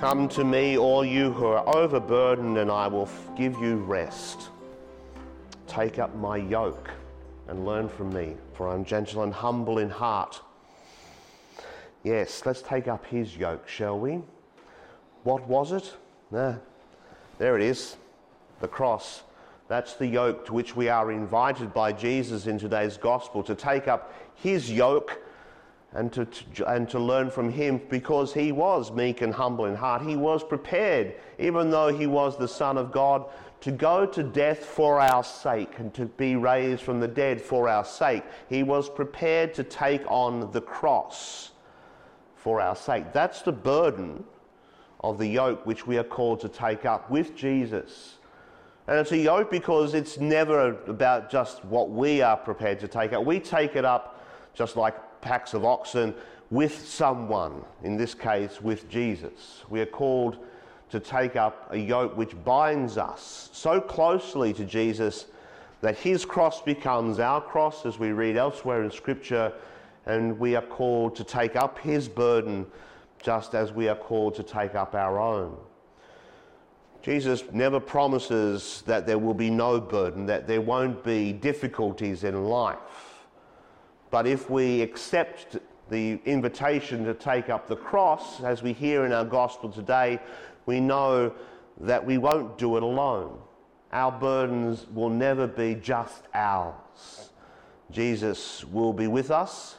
Come to me, all you who are overburdened, and I will give you rest. Take up my yoke and learn from me, for I'm gentle and humble in heart. Yes, let's take up his yoke, shall we? What was it? There it is, the cross. That's the yoke to which we are invited by Jesus in today's gospel to take up his yoke and to, and to learn from him because he was meek and humble in heart. He was prepared, even though he was the Son of God, to go to death for our sake and to be raised from the dead for our sake. He was prepared to take on the cross for our sake. That's the burden of the yoke which we are called to take up with Jesus. And it's a yoke because it's never about just what we are prepared to take up. We take it up just like packs of oxen with someone, in this case with Jesus. We are called to take up a yoke which binds us so closely to Jesus that his cross becomes our cross, as we read elsewhere in Scripture, and we are called to take up his burden just as we are called to take up our own. Jesus never promises that there will be no burden, that there won't be difficulties in life. But if we accept the invitation to take up the cross, as we hear in our gospel today, we know that we won't do it alone. Our burdens will never be just ours. Jesus will be with us,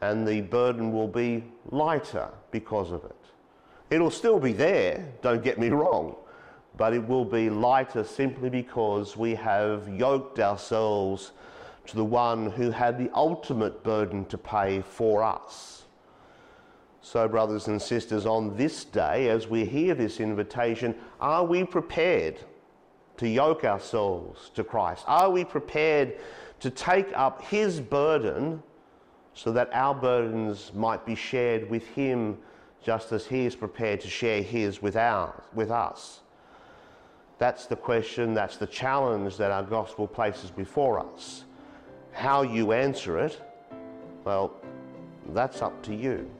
and the burden will be lighter because of it. It'll still be there, don't get me wrong, but it will be lighter simply because we have yoked ourselves to the one who had the ultimate burden to pay for us. So, brothers and sisters, on this day, as we hear this invitation, are we prepared to yoke ourselves to Christ? Are we prepared to take up His burden so that our burdens might be shared with Him just as He is prepared to share His with, ours, with us? That's the question, that's the challenge that our gospel places before us. How you answer it, well, that's up to you.